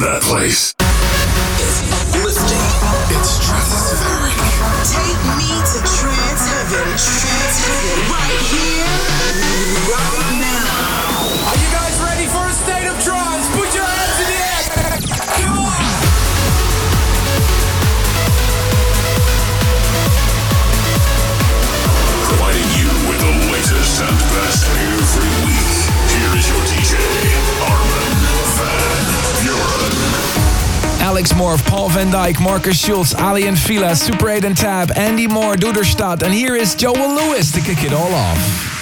that place. Alex Morf, Paul van Dyk, Markus Schulz, Aly and Fila, Super 8 and Tab, Andy Moor, Duderstadt, and here is Joel Lewis to kick it all off.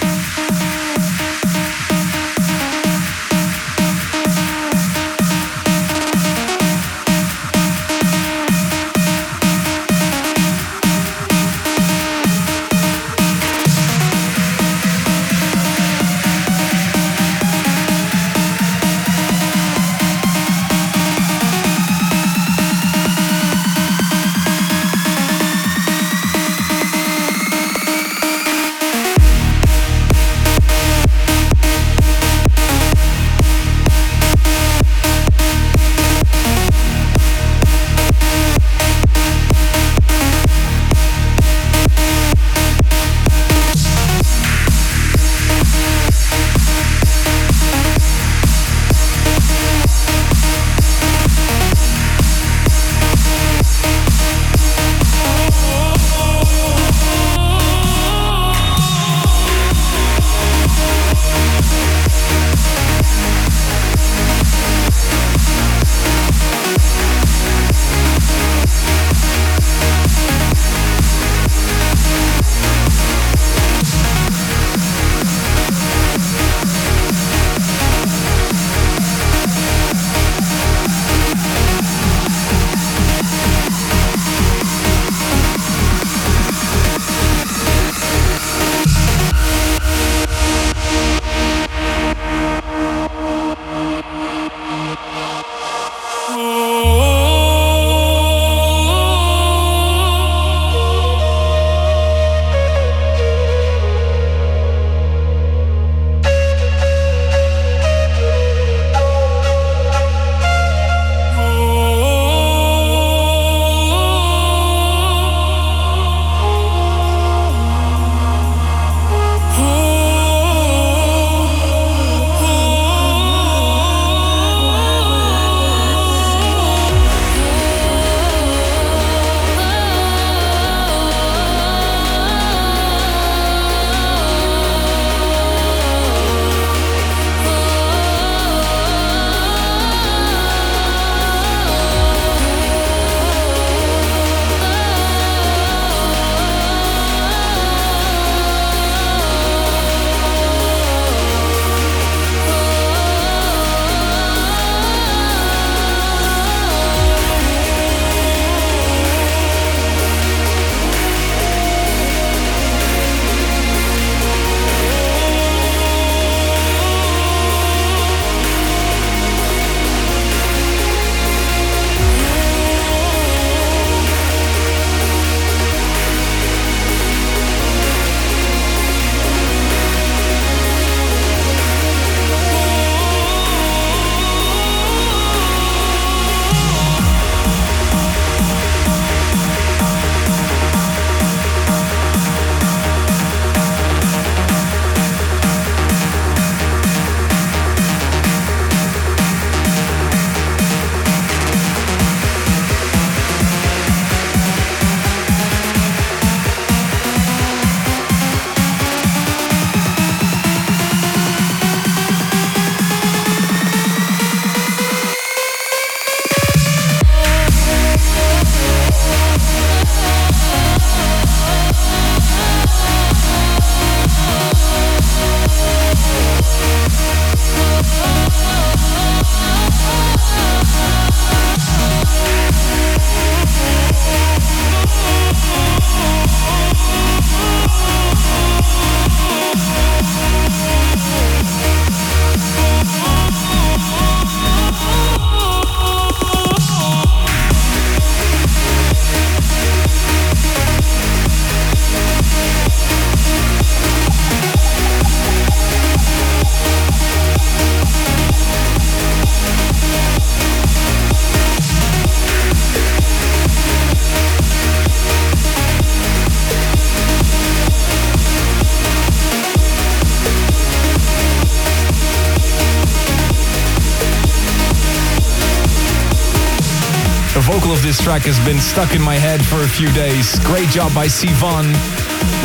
This track has been stuck in my head for a few days. Great job by Sivan,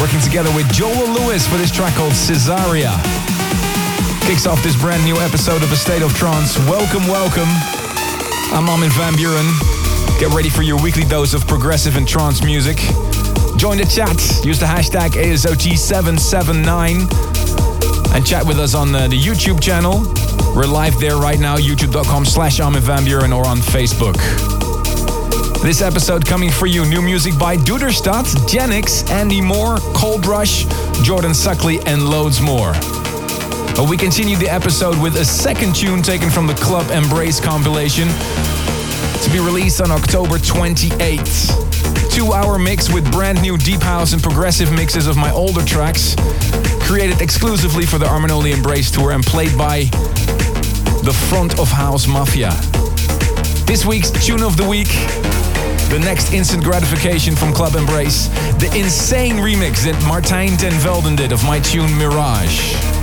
working together with Joel Lewis for this track called Caesarea. Kicks off this brand new episode of A State of Trance. Welcome, welcome. I'm Armin van Buuren. Get ready for your weekly dose of progressive and trance music. Join the chat. Use the hashtag ASOT779 and chat with us on the, the YouTube channel. We're live there right now, youtube.com slash Armin van Buuren or on Facebook. This episode coming for you, new music by Duderstadt, Genix, Andy Moor, Cold Rush, Jordan Suckley, and loads more. But we continue the episode with a second tune taken from the Club Embrace compilation to be released on October 28th. Two hour mix with brand new deep house and progressive mixes of my older tracks, created exclusively for the Armin Only Embrace tour and played by the Front of House Mafia. This week's tune of the week, the next instant gratification from Club Embrace, the insane remix that Martijn ten Velden did of my tune Mirage.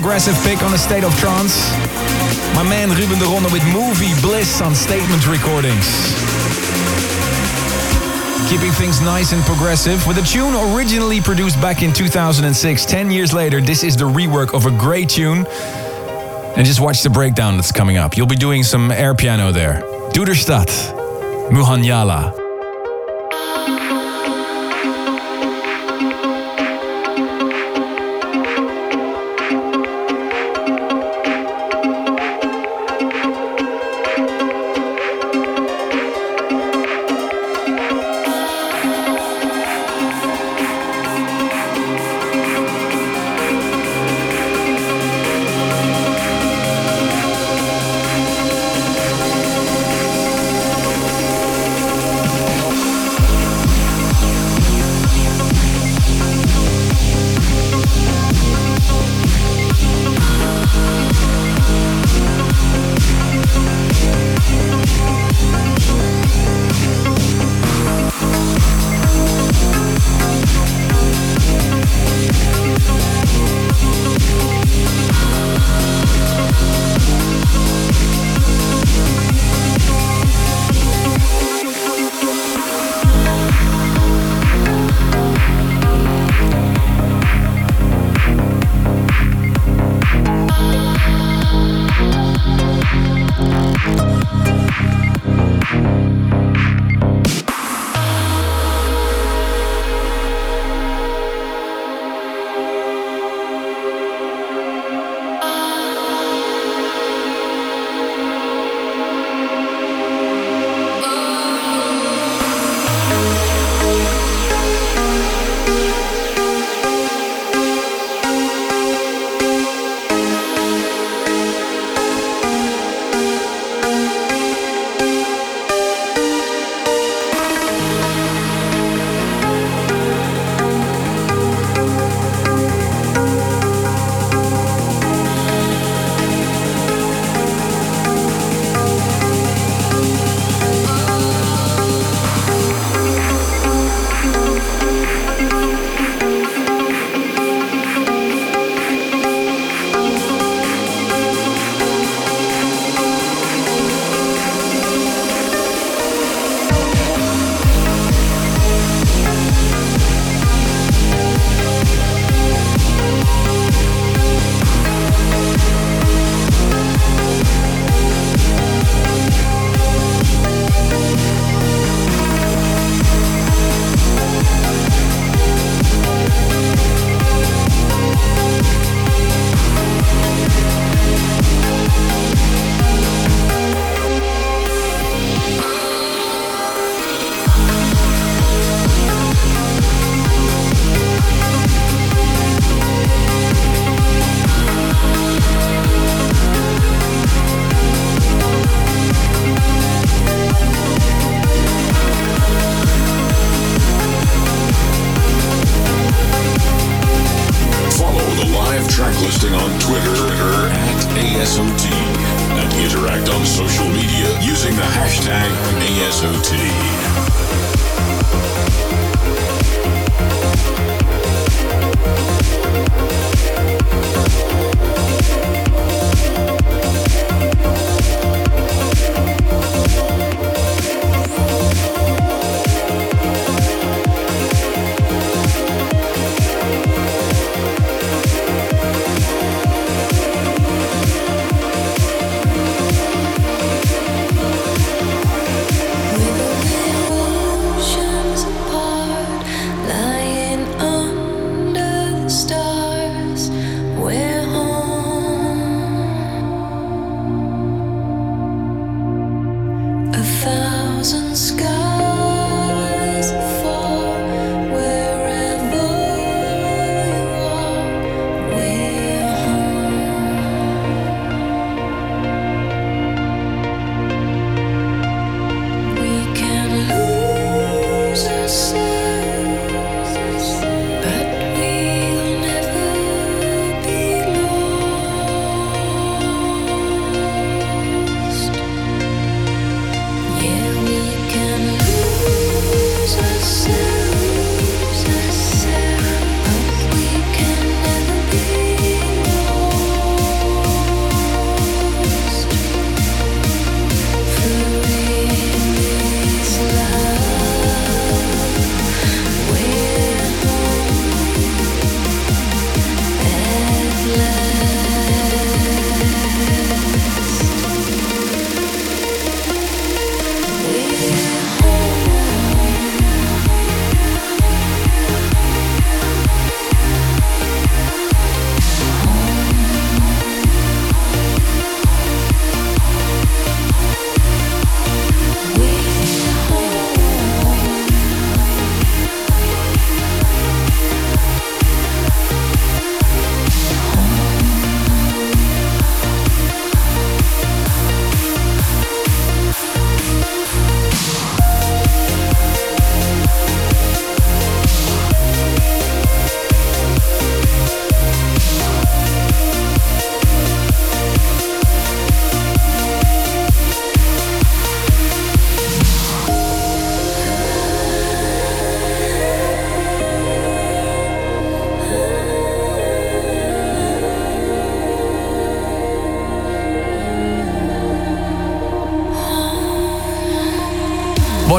Progressive pick on a state of trance. My man Ruben de Ronde with Movie Bliss on Statement Recordings. Keeping things nice and progressive with a tune originally produced back in 2006. 10 years later, this is the rework of a great tune. And just watch the breakdown that's coming up. You'll be doing some air piano there. Duderstadt, Muhanjala.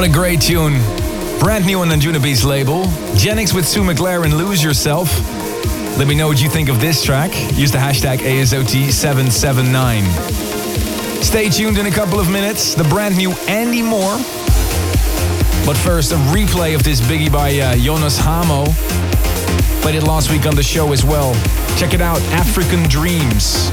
What a great tune. Brand new on the Anjunabeats label. Genix with Sue McLaren, Lose Yourself. Let me know what you think of this track. Use the hashtag ASOT779. Stay tuned in a couple of minutes. The brand new Andy Moor. But first, a replay of this biggie by uh, Jonas Hamo. Played it last week on the show as well. Check it out African Dreams.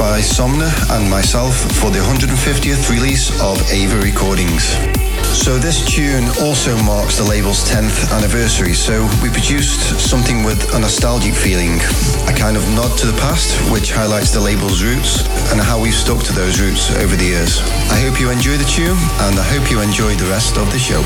By Somna and myself for the 150th release of Ava Recordings. So this tune also marks the label's 10th anniversary, so we produced something with a nostalgic feeling, a kind of nod to the past, which highlights the label's roots and how we've stuck to those roots over the years. I hope you enjoy the tune, and I hope you enjoy the rest of the show.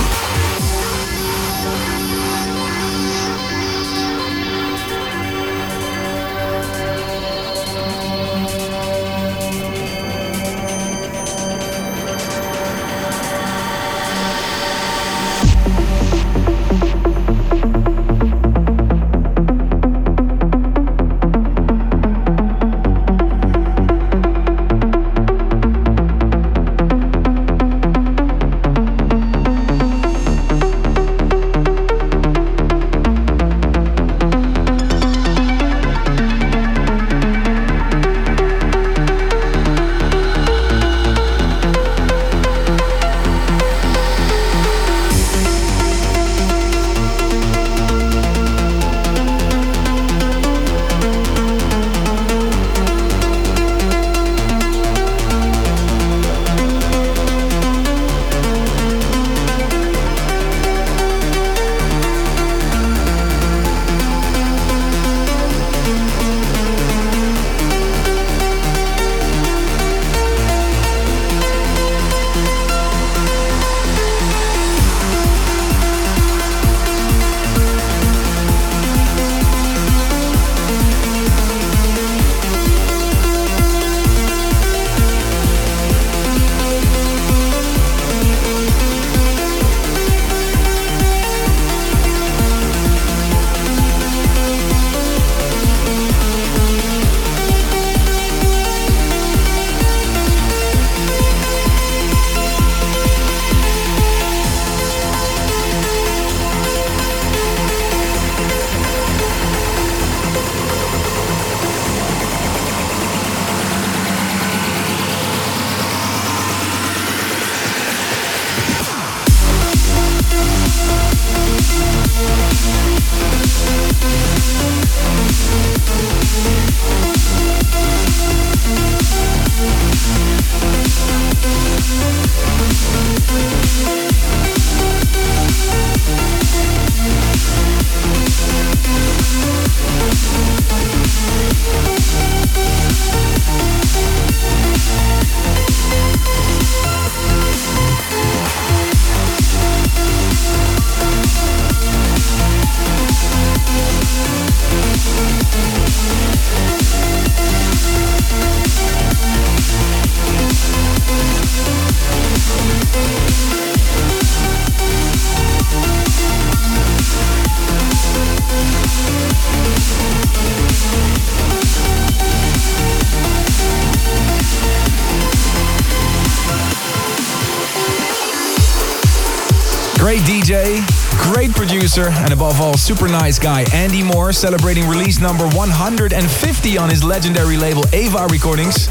Producer, and above all, super nice guy, Andy Moor, celebrating release number 150 on his legendary label Ava Recordings,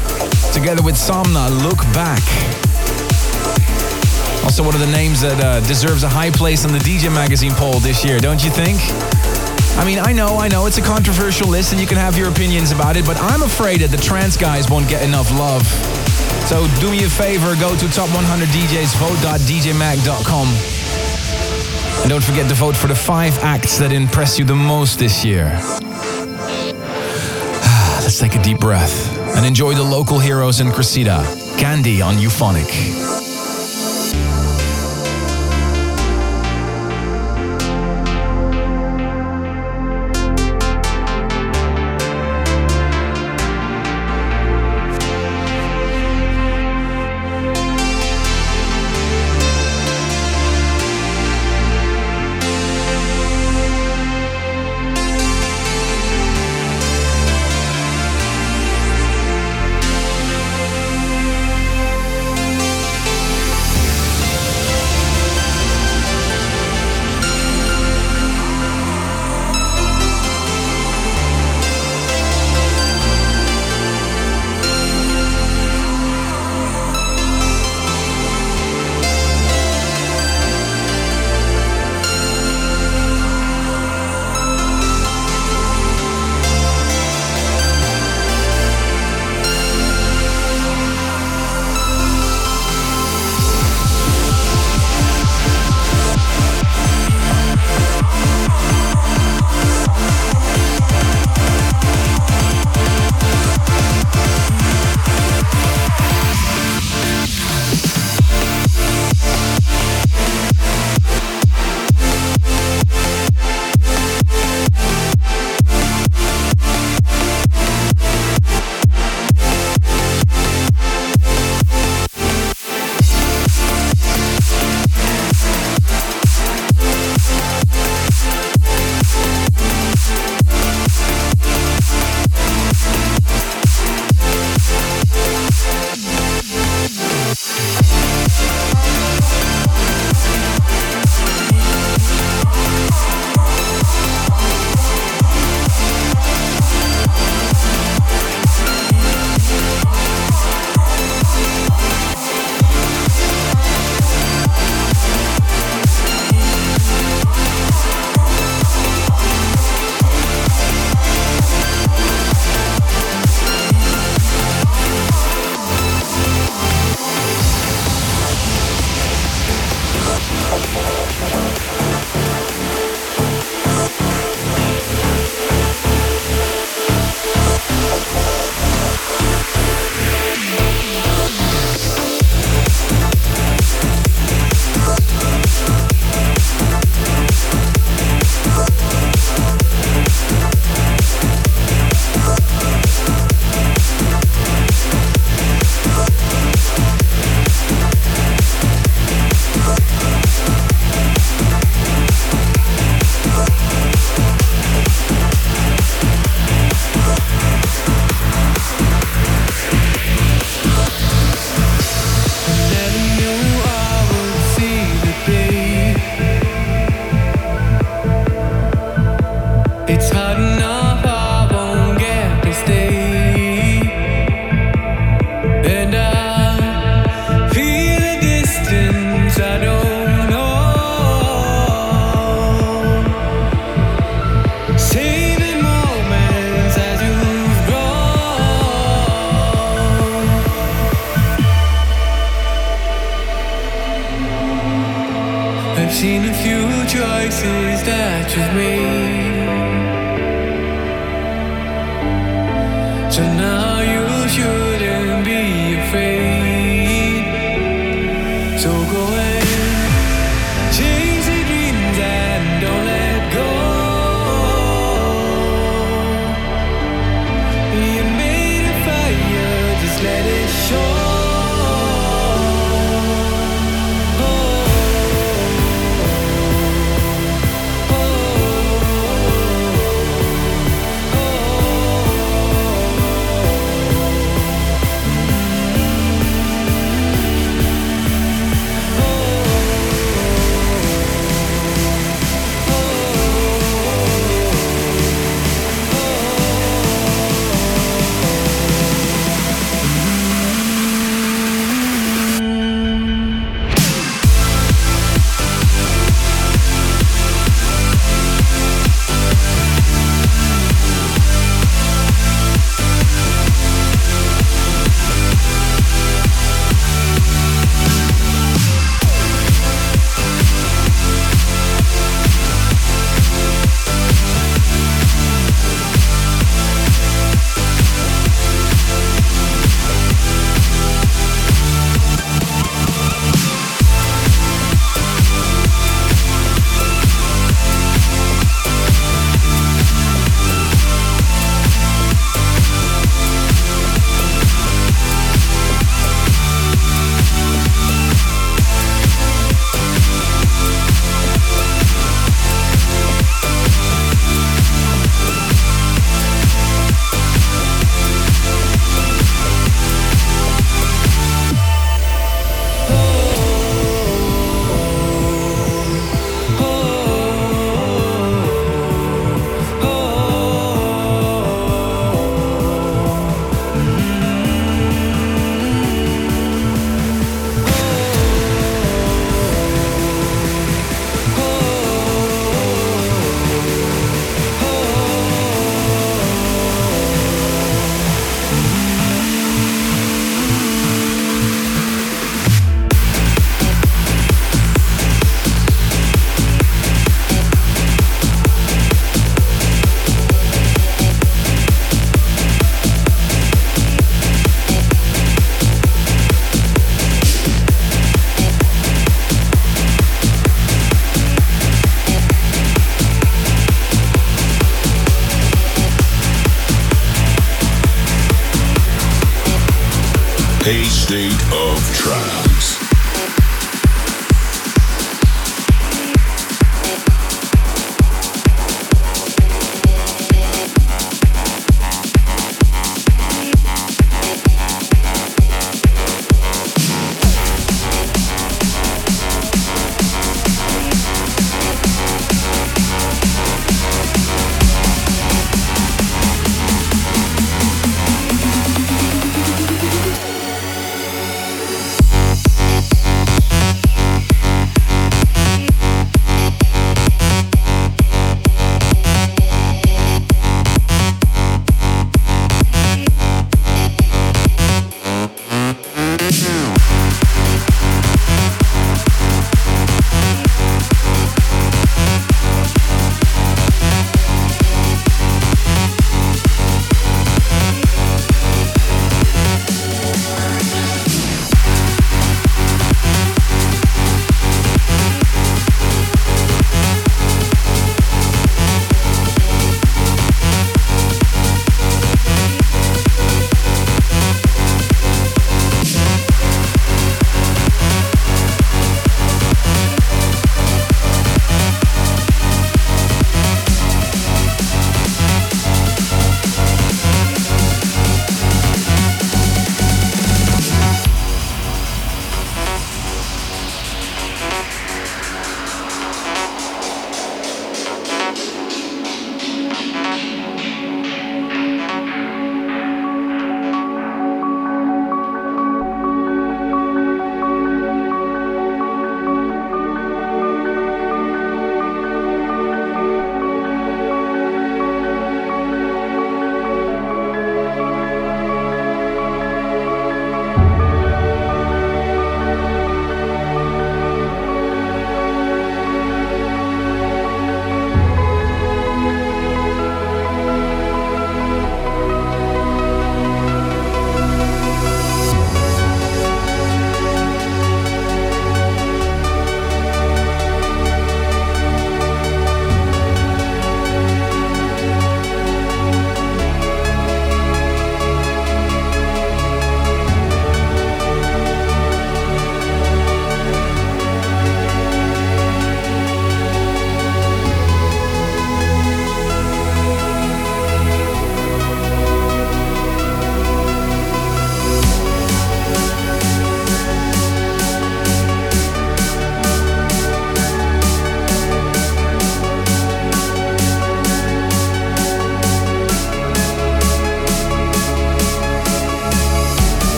together with Somna, Look Back. Also, one of the names that uh, deserves a high place on the DJ Magazine poll this year, don't you think? I mean, I know, I know, it's a controversial list and you can have your opinions about it, but I'm afraid that the trance guys won't get enough love. So do me a favor, go to top100djs, vote.djmag.com. And don't forget to vote for the five acts that impress you the most this year. Let's take a deep breath and enjoy the local heroes in Cressida. Candy on Euphonic.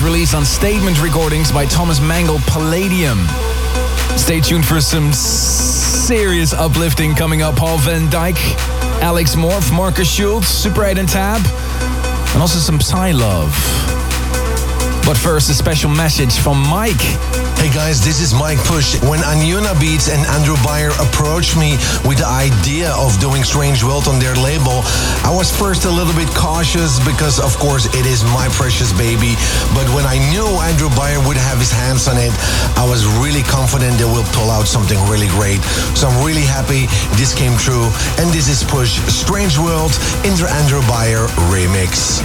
What a release on Statement Recordings by Thomas Mengel Palladium. Stay tuned for some serious uplifting coming up. Paul van Dyk, Alex Morph, Markus Schulz, Super 8 and Tab, and also some Psy Love. But first, a special message from Mike. Hey guys, this is Mike Push. When Anjunabeats and Andrew Bayer approached me with the idea of doing Strange World on their label, I was first a little bit cautious because, of course, it is my precious baby. But when I knew Andrew Bayer would have his hands on it, I was really confident they will pull out something really great. So I'm really happy this came true. And this is Push Strange World in the Andrew Bayer remix.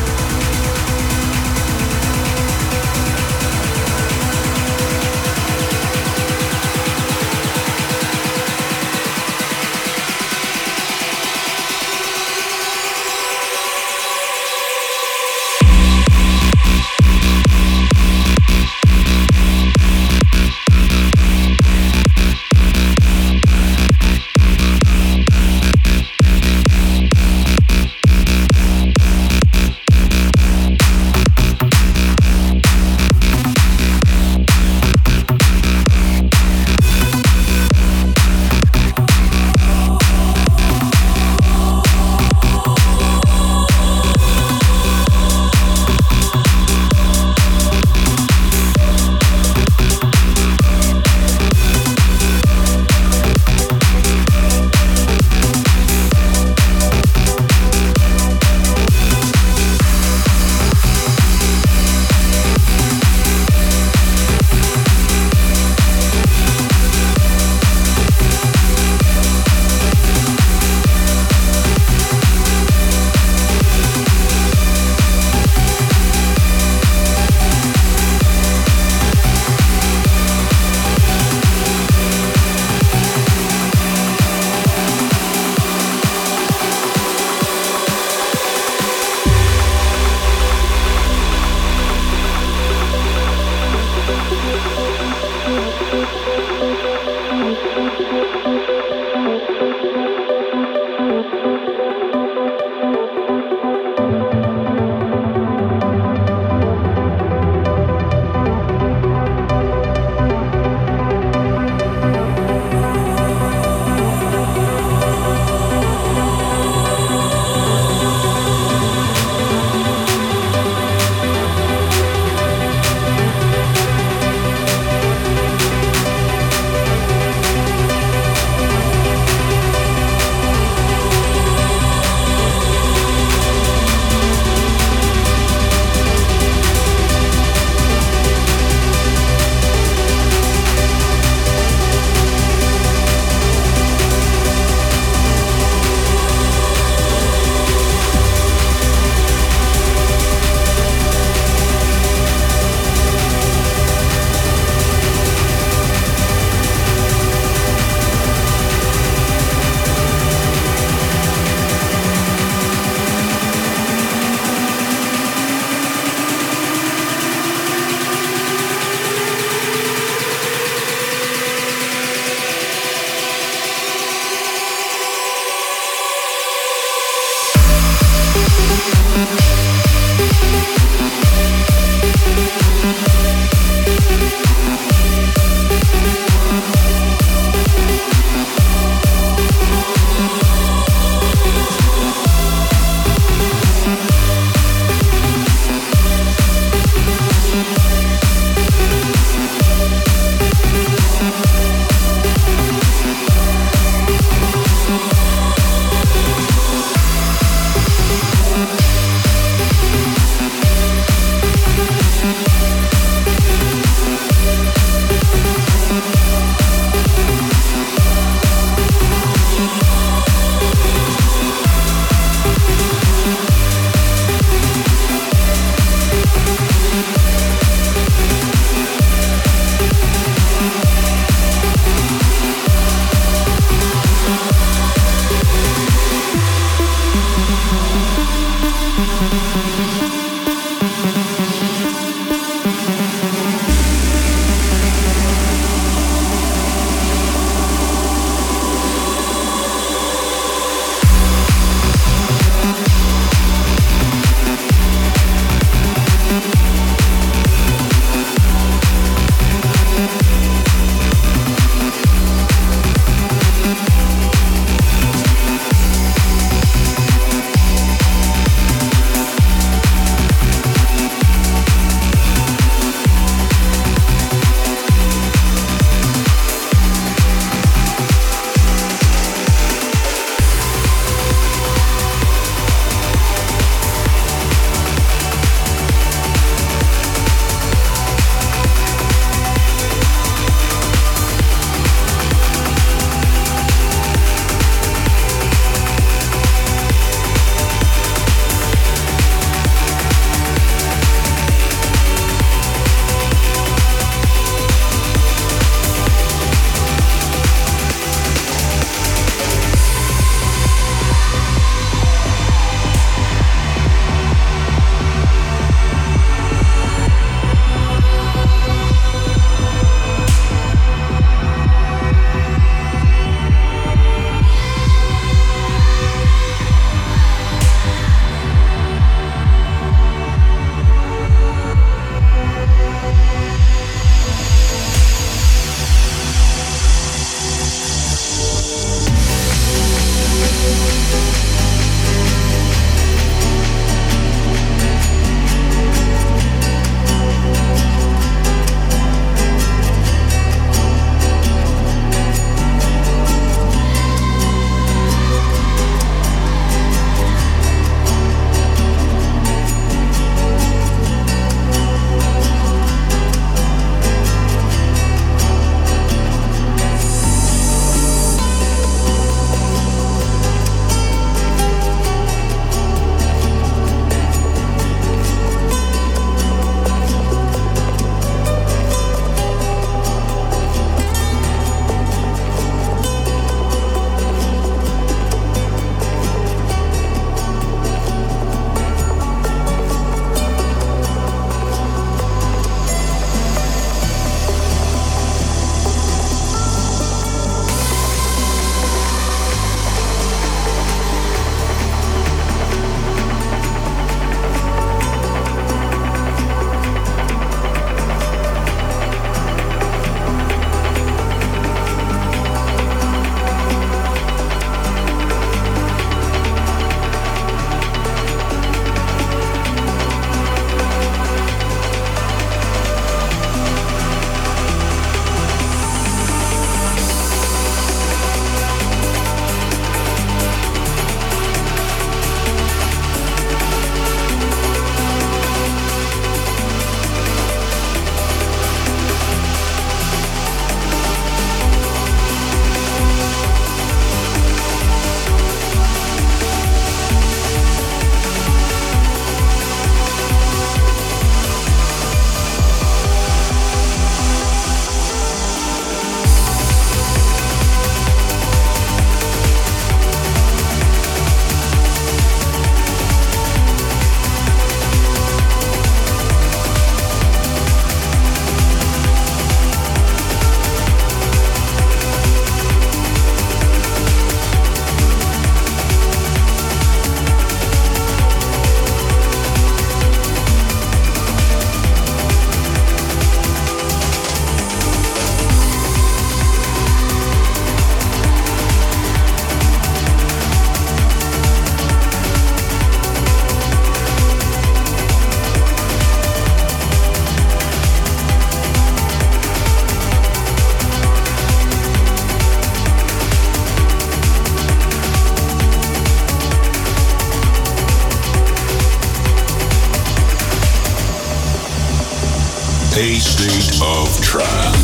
Of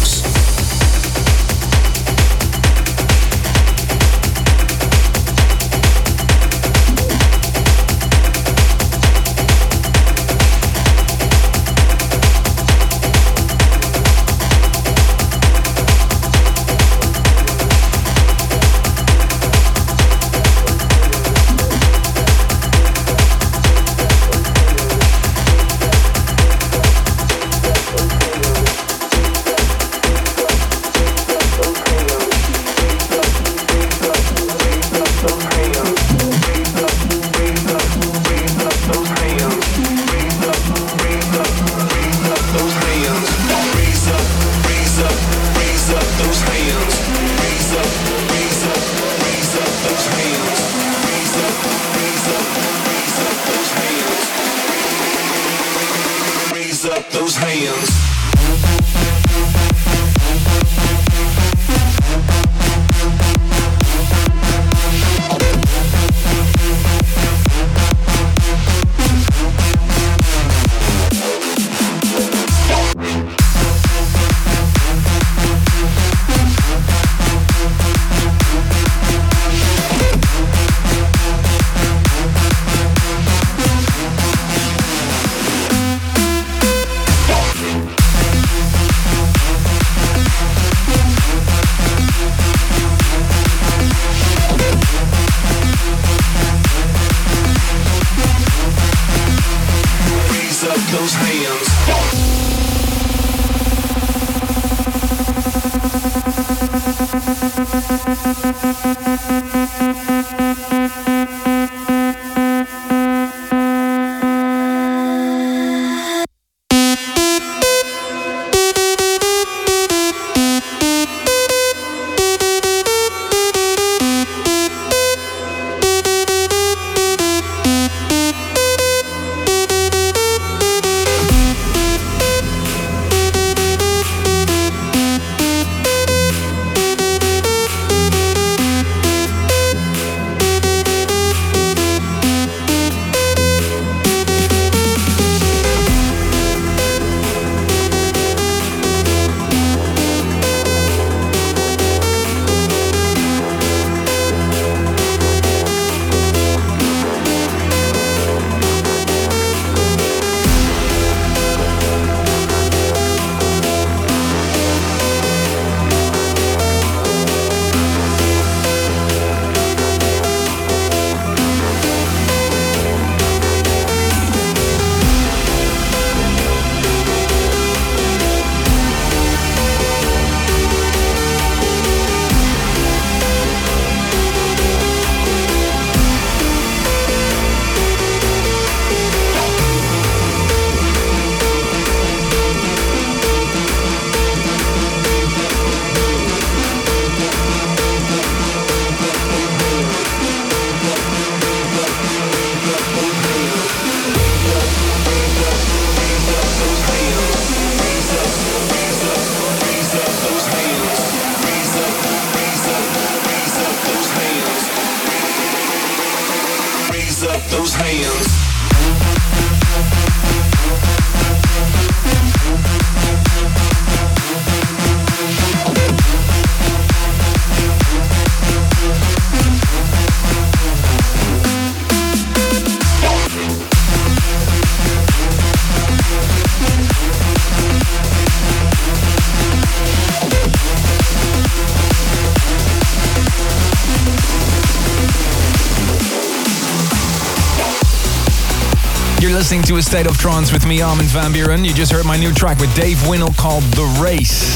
listening to A State of Trance with me, Armin van Buuren. You just heard my new track with Dave Winnel called The Race.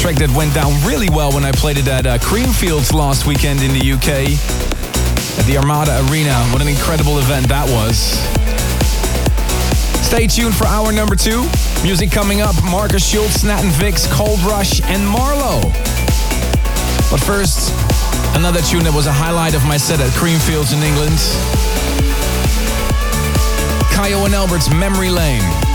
track that went down really well when I played it at uh, Creamfields last weekend in the UK at the Armada Arena. What an incredible event that was. Stay tuned for hour number two. Music coming up Markus Schulz, Nat and Vix, Cold Rush, and Marlo. But first, another tune that was a highlight of my set at Creamfields in England. Kyau and Albert's Memory Lane.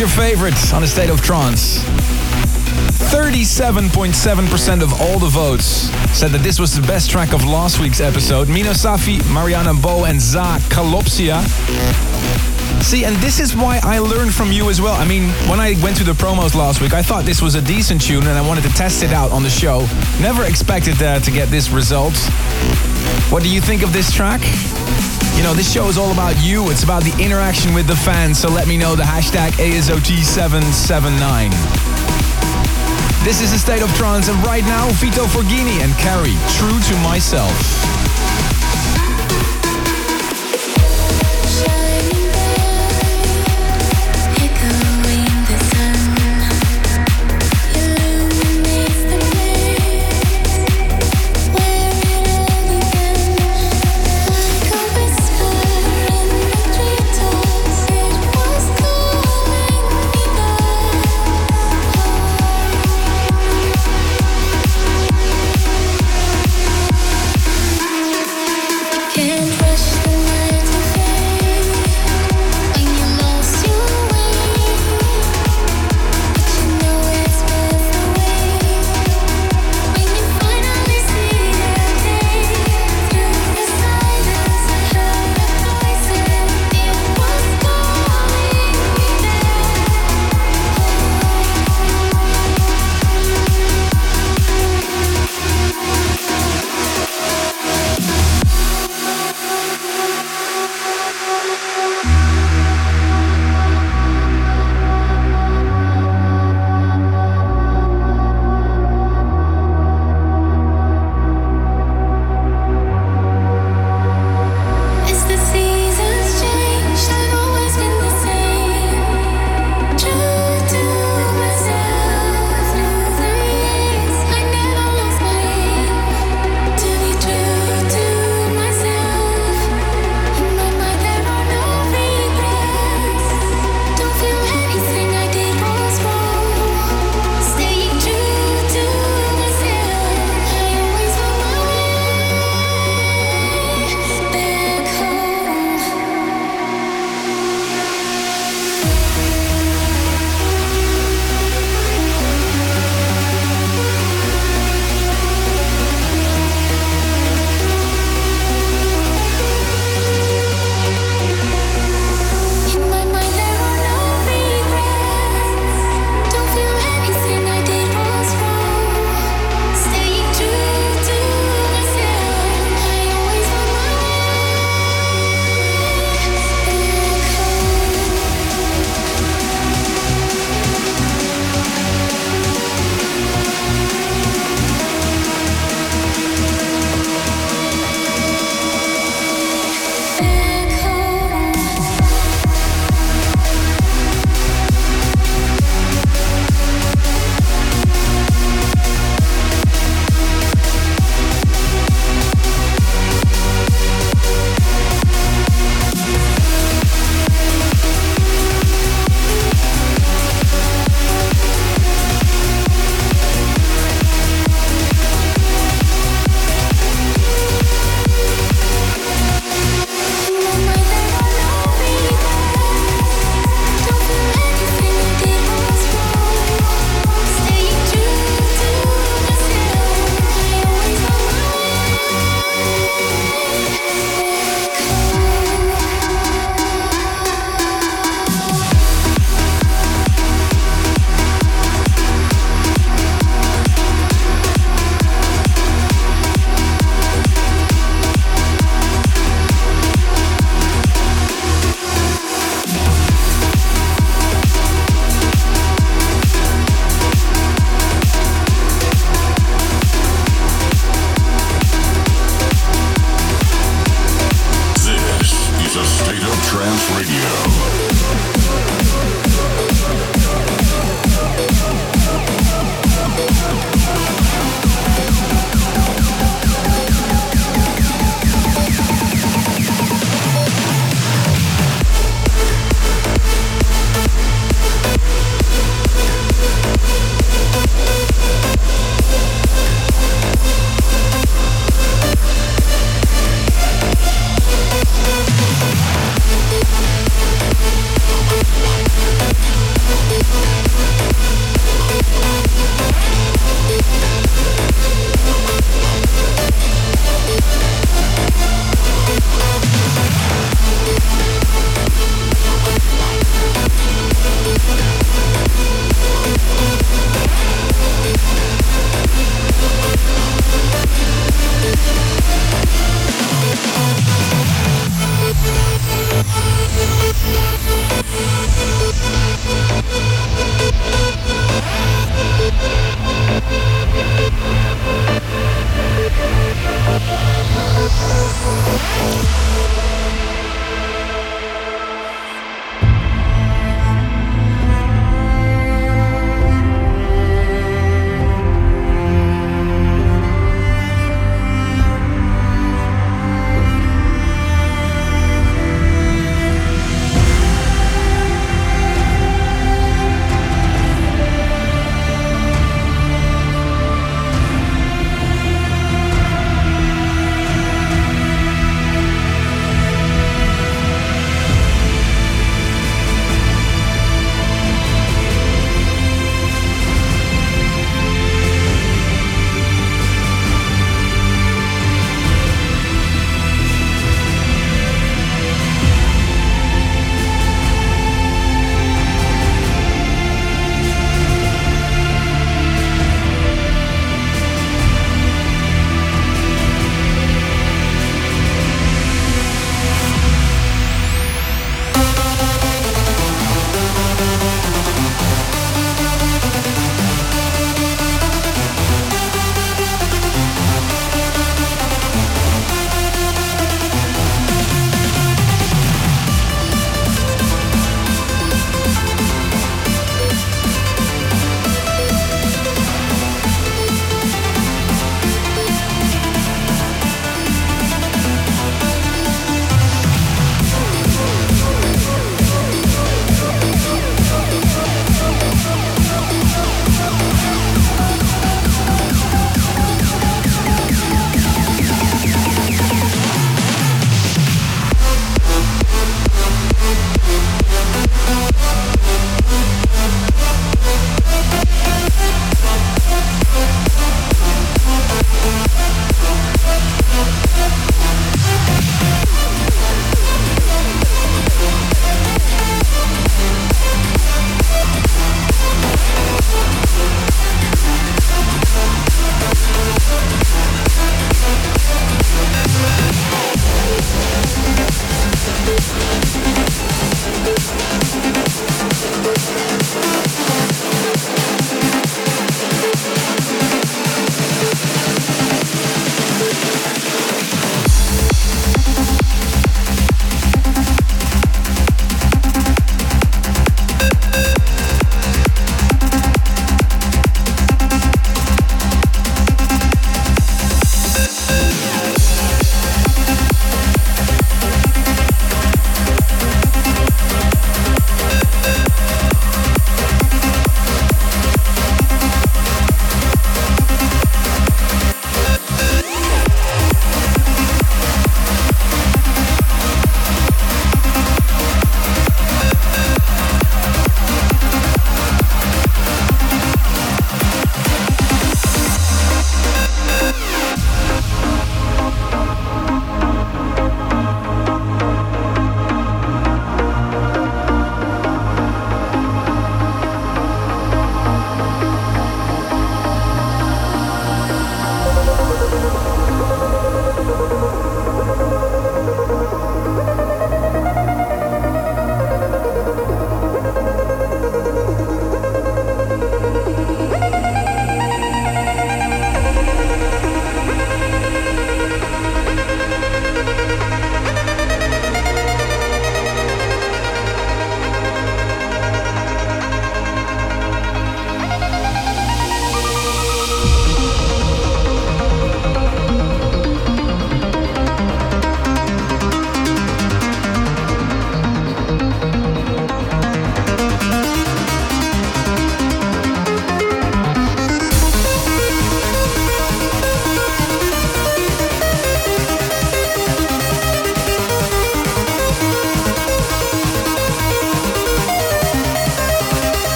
The future favorite on the state of trance. 37.7% of all the votes said that this was the best track of last week's episode. Mino Safy, Mariana Bo, and Za Kalopsia. See, and this is why I learned from you as well. I mean, when I went to the promos last week, I thought this was a decent tune and I wanted to test it out on the show. Never expected uh, to get this result. What do you think of this track? You know, this show is all about you. It's about the interaction with the fans. So let me know the hashtag ASOT779. This is the State of Trance, and right now, Vito Forghini and Carrie, True to Myself.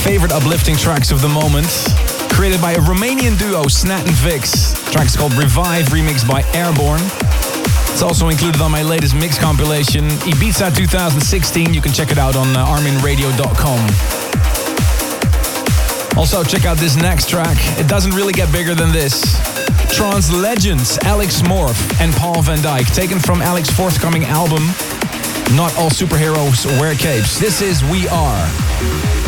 Favorite uplifting tracks of the moment. Created by a Romanian duo, Snatt and Vix. The track's called Revive, remixed by Airborne. It's also included on my latest mix compilation, Ibiza 2016. You can check it out on uh, arminradio.com. Also, check out this next track. It doesn't really get bigger than this. Trance legends Alex Morph and Paul van Dyk, taken from Alex's forthcoming album, Not All Superheroes Wear Capes. This is We Are.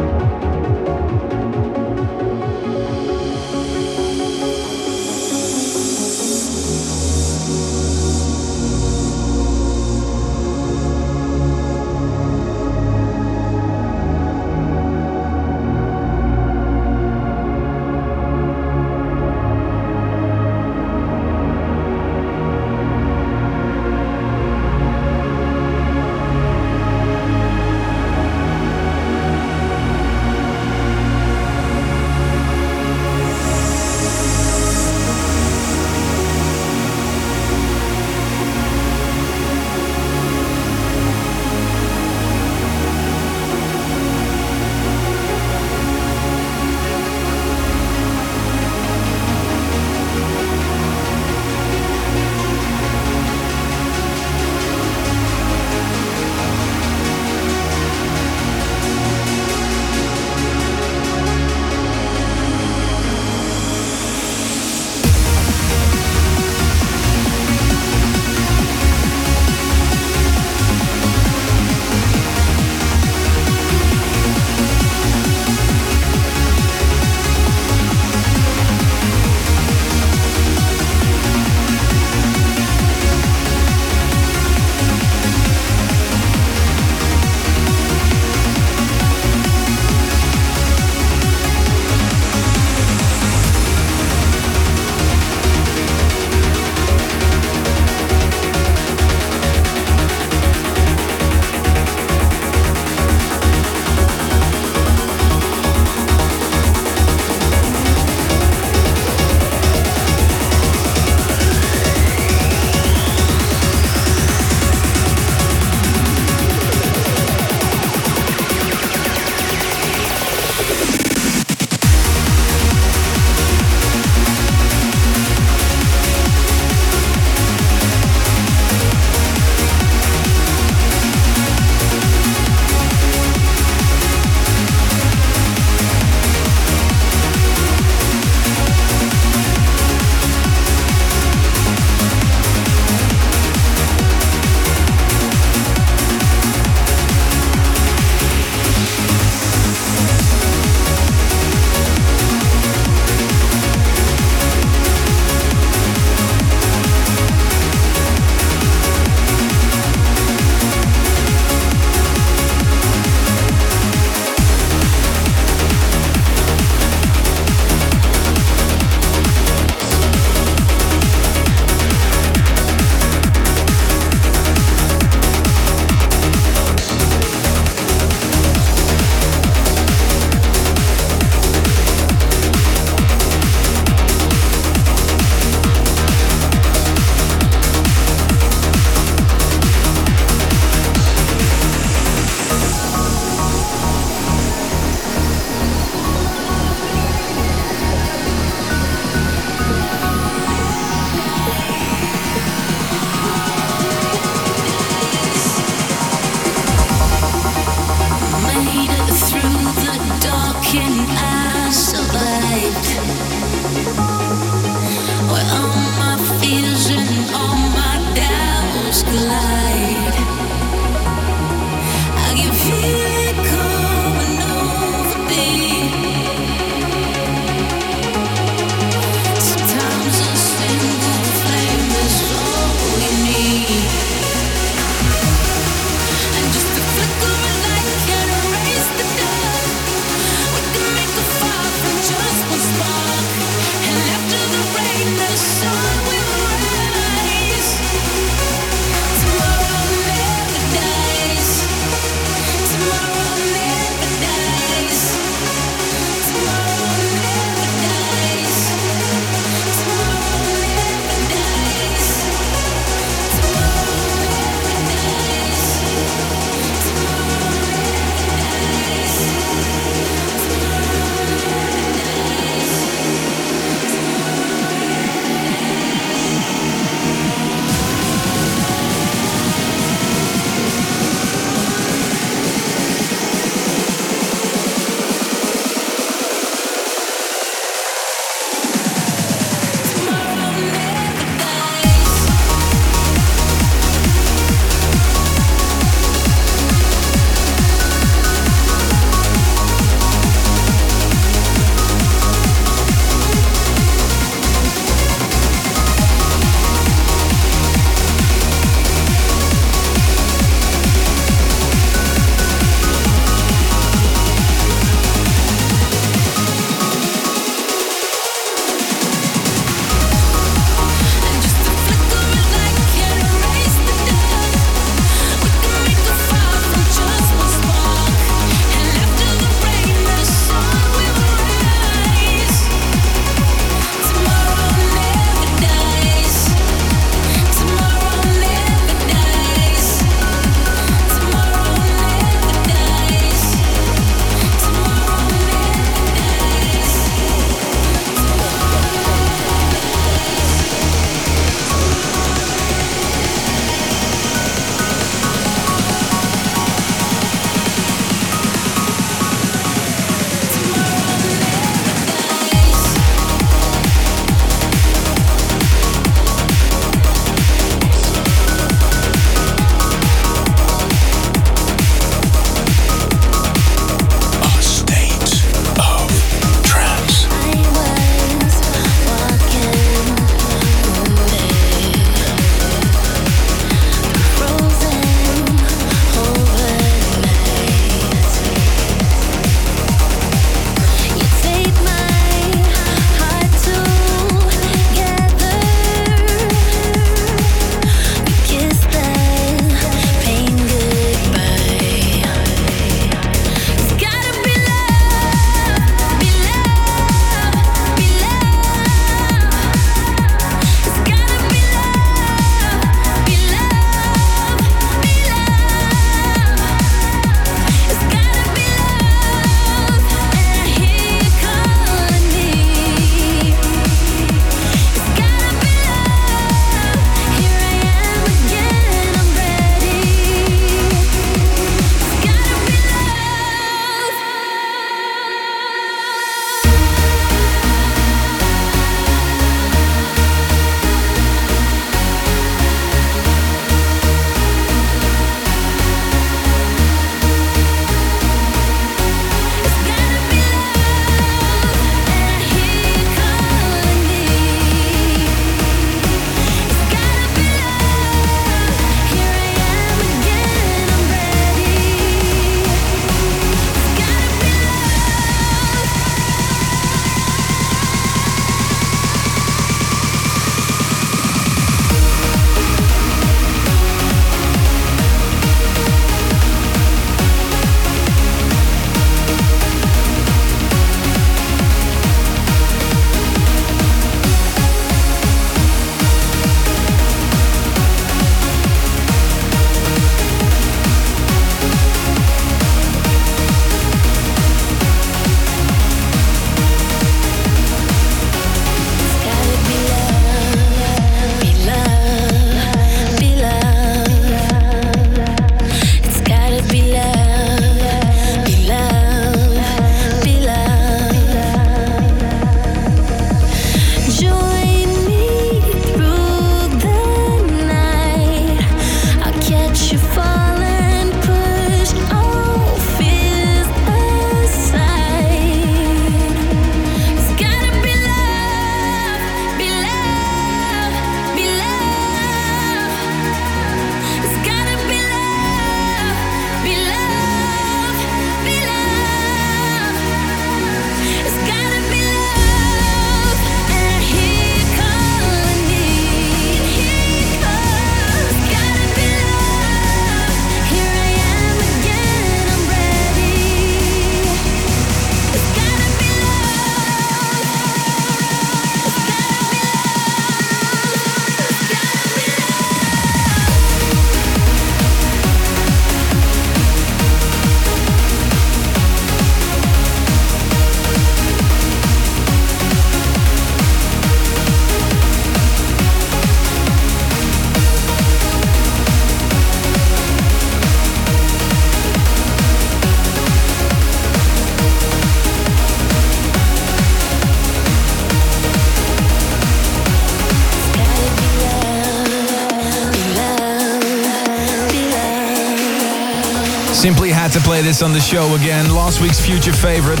To play this on the show again. Last week's future favorite.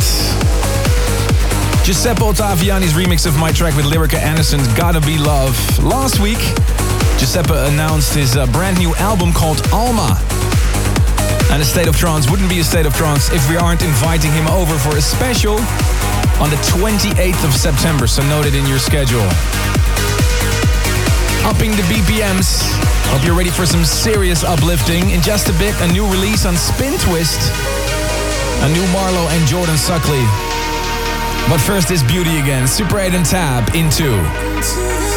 Giuseppe Ottaviani's remix of my track with Lyrica Anderson's Gotta Be Love. Last week, Giuseppe announced his uh, brand new album called Alma. And a state of trance wouldn't be a state of trance if we aren't inviting him over for a special on the 28th of September, so note it in your schedule. Upping the BPMs. Hope you're ready for some serious uplifting. In just a bit, a new release on Spin Twist. A new Marlo and Jordan Suckley. But first, this beauty again. Super 8 and Tab into. Psychedelic.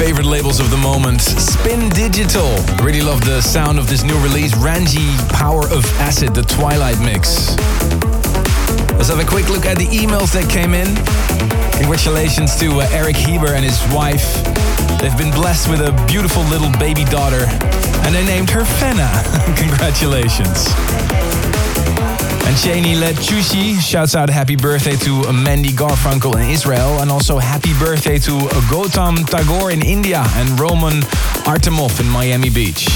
Favorite labels of the moment. Spin Digital. Really love the sound of this new release, Ranji Power of Acid, the Twilight Mix. Let's have a quick look at the emails that came in. Congratulations to uh, Eric Heber and his wife. They've been blessed with a beautiful little baby daughter, and they named her Fenna. Congratulations. And Shani Lechushi shouts out happy birthday to Mandy Garfunkel in Israel and also happy birthday to Gautam Tagore in India and Roman Artemov in Miami Beach.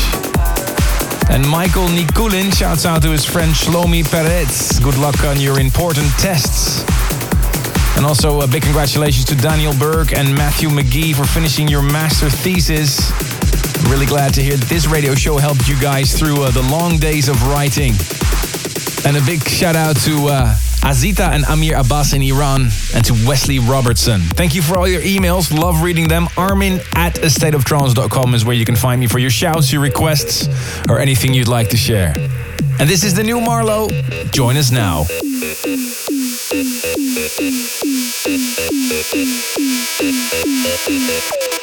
And Michael Nikulin shouts out to his friend Shlomi Peretz. Good luck on your important tests. And also a big congratulations to Daniel Berg and Matthew McGee for finishing your master thesis. Really glad to hear that this radio show helped you guys through uh, the long days of writing. And a big shout out to uh, Azita and Amir Abbas in Iran and to Wesley Robertson. Thank you for all your emails. Love reading them. Armin at astateoftrance.com is where you can find me for your shouts, your requests, or anything you'd like to share. And this is the new Marlo. Join us now.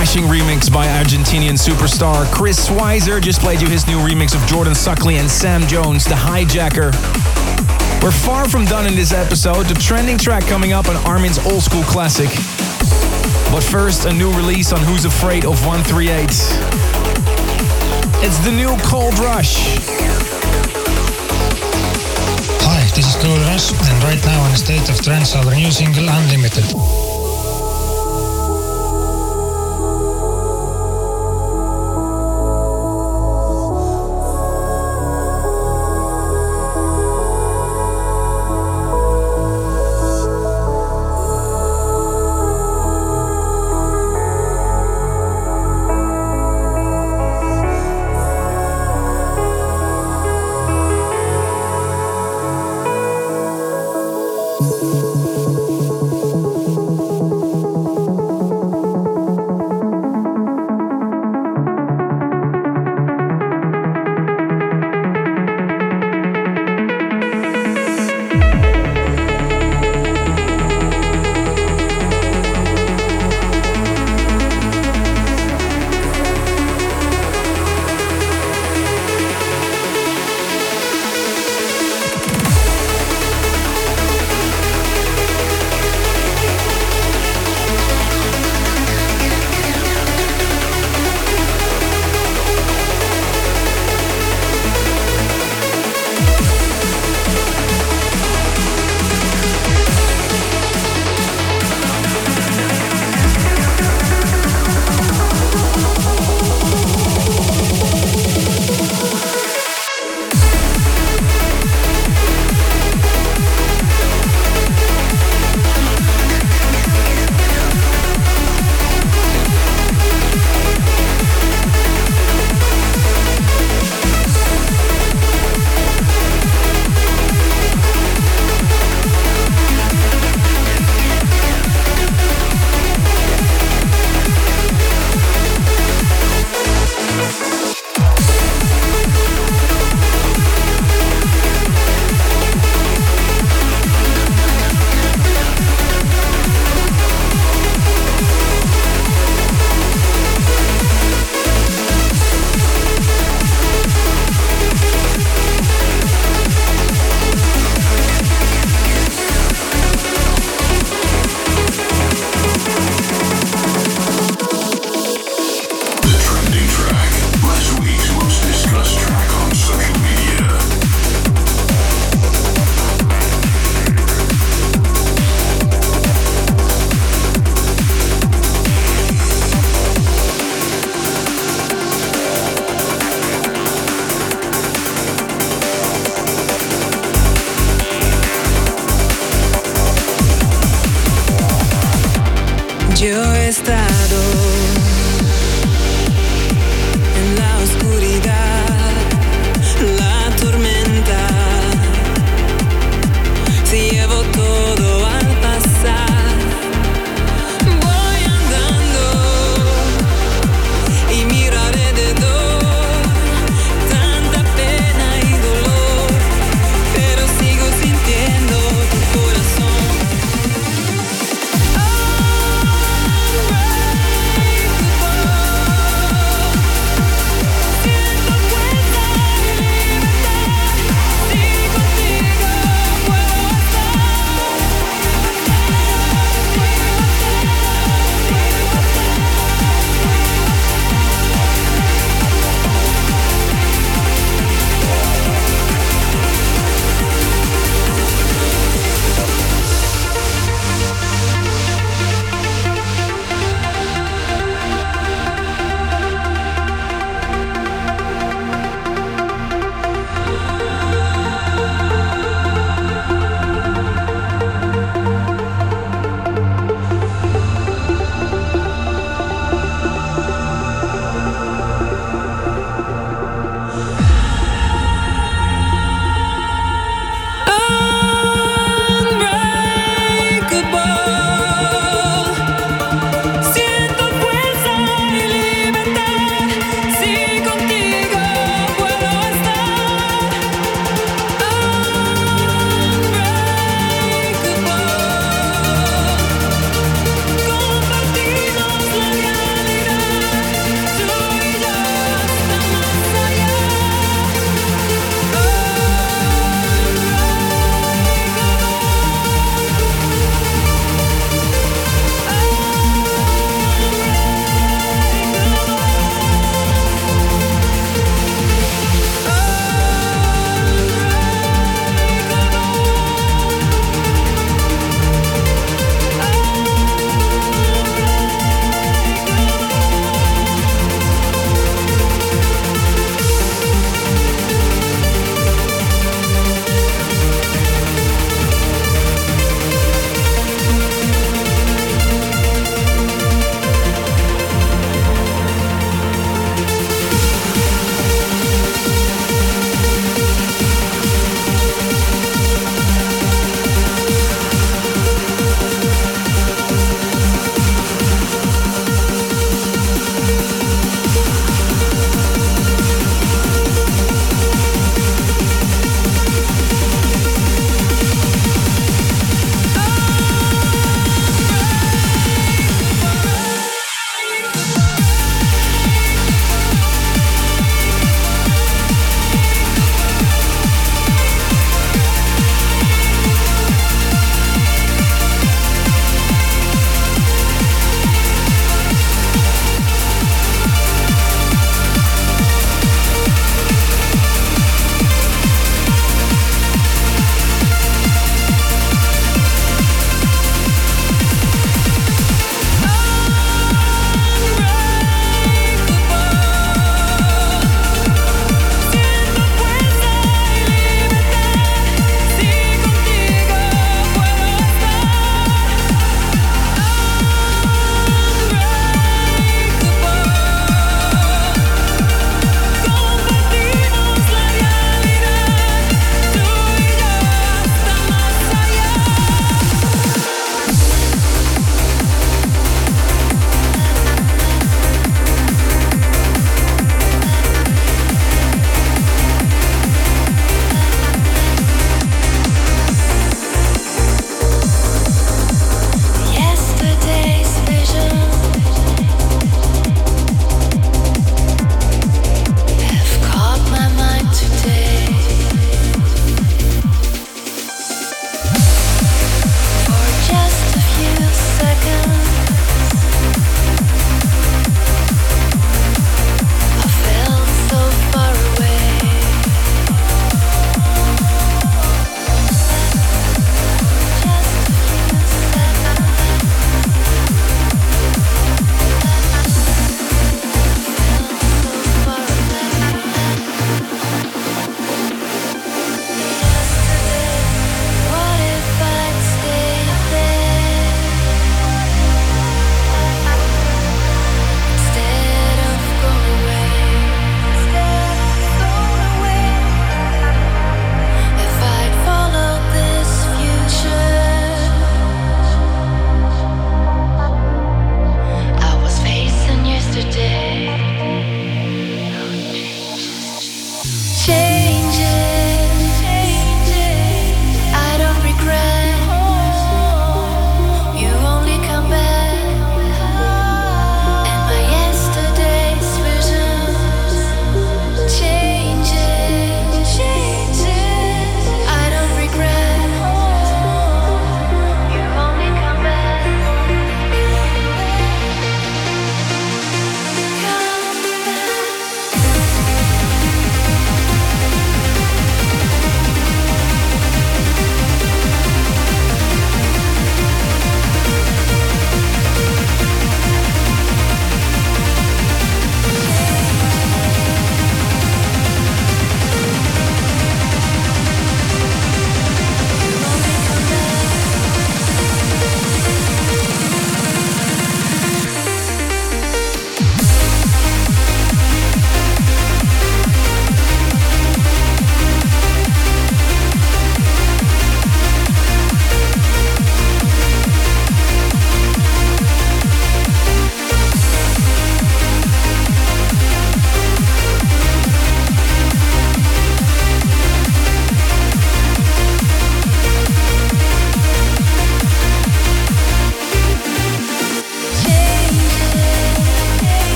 smashing remix by Argentinian superstar Chris Schweizer just played you his new remix of Jordan Suckley and Sam Jones, The Hijacker. We're far from done in this episode. The trending track coming up on Armin's old school classic. But first, a new release on Who's Afraid of 138. It's the new Cold Rush. Hi, this is Cold Rush, and right now on the state of trance, our new single Unlimited.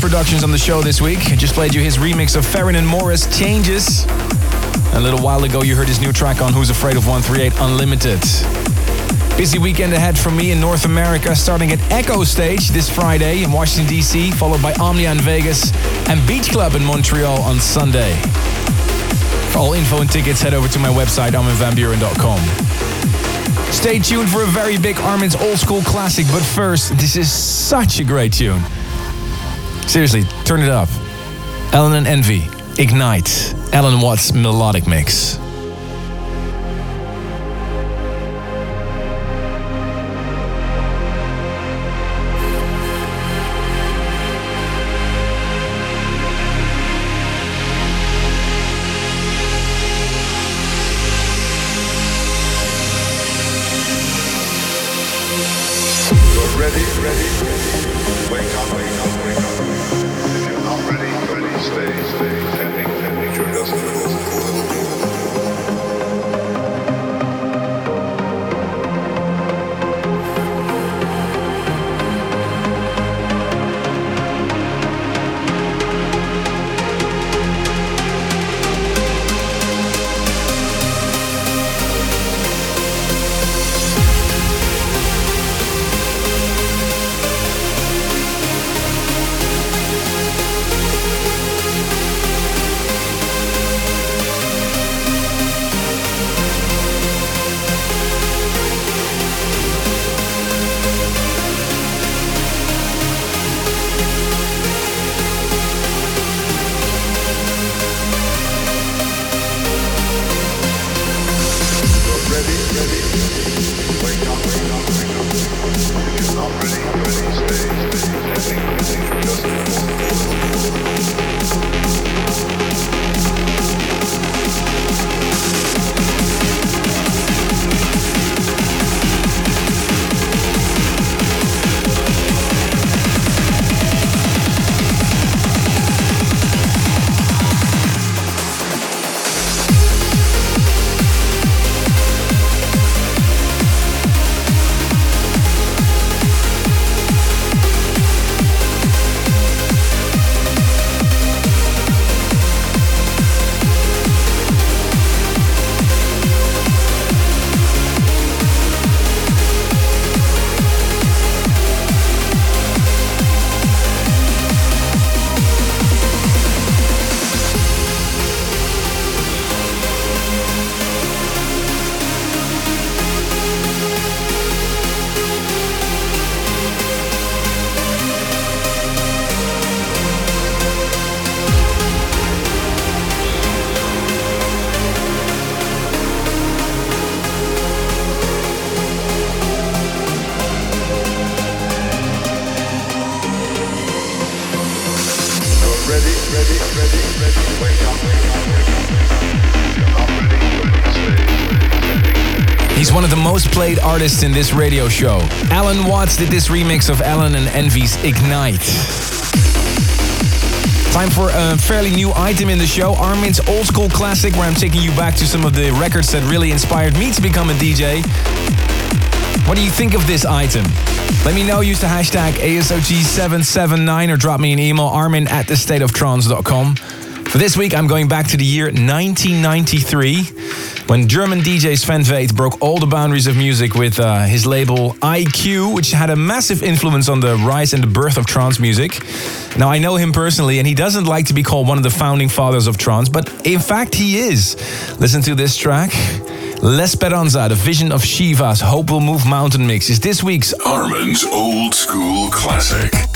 Productions on the show this week. I just played you his remix of Farron and Morris Changes. A little while ago, you heard his new track on Who's Afraid of 138 Unlimited. Busy weekend ahead for me in North America, starting at Echostage this Friday in Washington, D.C., followed by Omnia in Vegas and Beach Club in Montreal on Sunday. For all info and tickets, head over to my website, arminvanbuuren.com. Stay tuned for a very big Armin's old school classic, but first, this is such a great tune. Seriously, turn it up. Allen and Envy, Ignite, Allen Watts melodic mix. Played artists in this radio show. Allen Watts did this remix of Allen and Envy's Ignite. Time for a fairly new item in the show, Armin's old school classic, where I'm taking you back to some of the records that really inspired me to become a DJ. What do you think of this item? Let me know. Use the hashtag ASOT779 or drop me an email, armin at thestateoftrance.com. For this week, I'm going back to the year 1993 when German DJ Sven Väth broke all the boundaries of music with uh, his label Eye Q, which had a massive influence on the rise and the birth of trance music. Now, I know him personally, and he doesn't like to be called one of the founding fathers of trance, but in fact, he is. Listen to this track. L'Esperanza, the vision of Shiva's Hope Will Move Mountain mix, is this week's Armin's Old School Classic.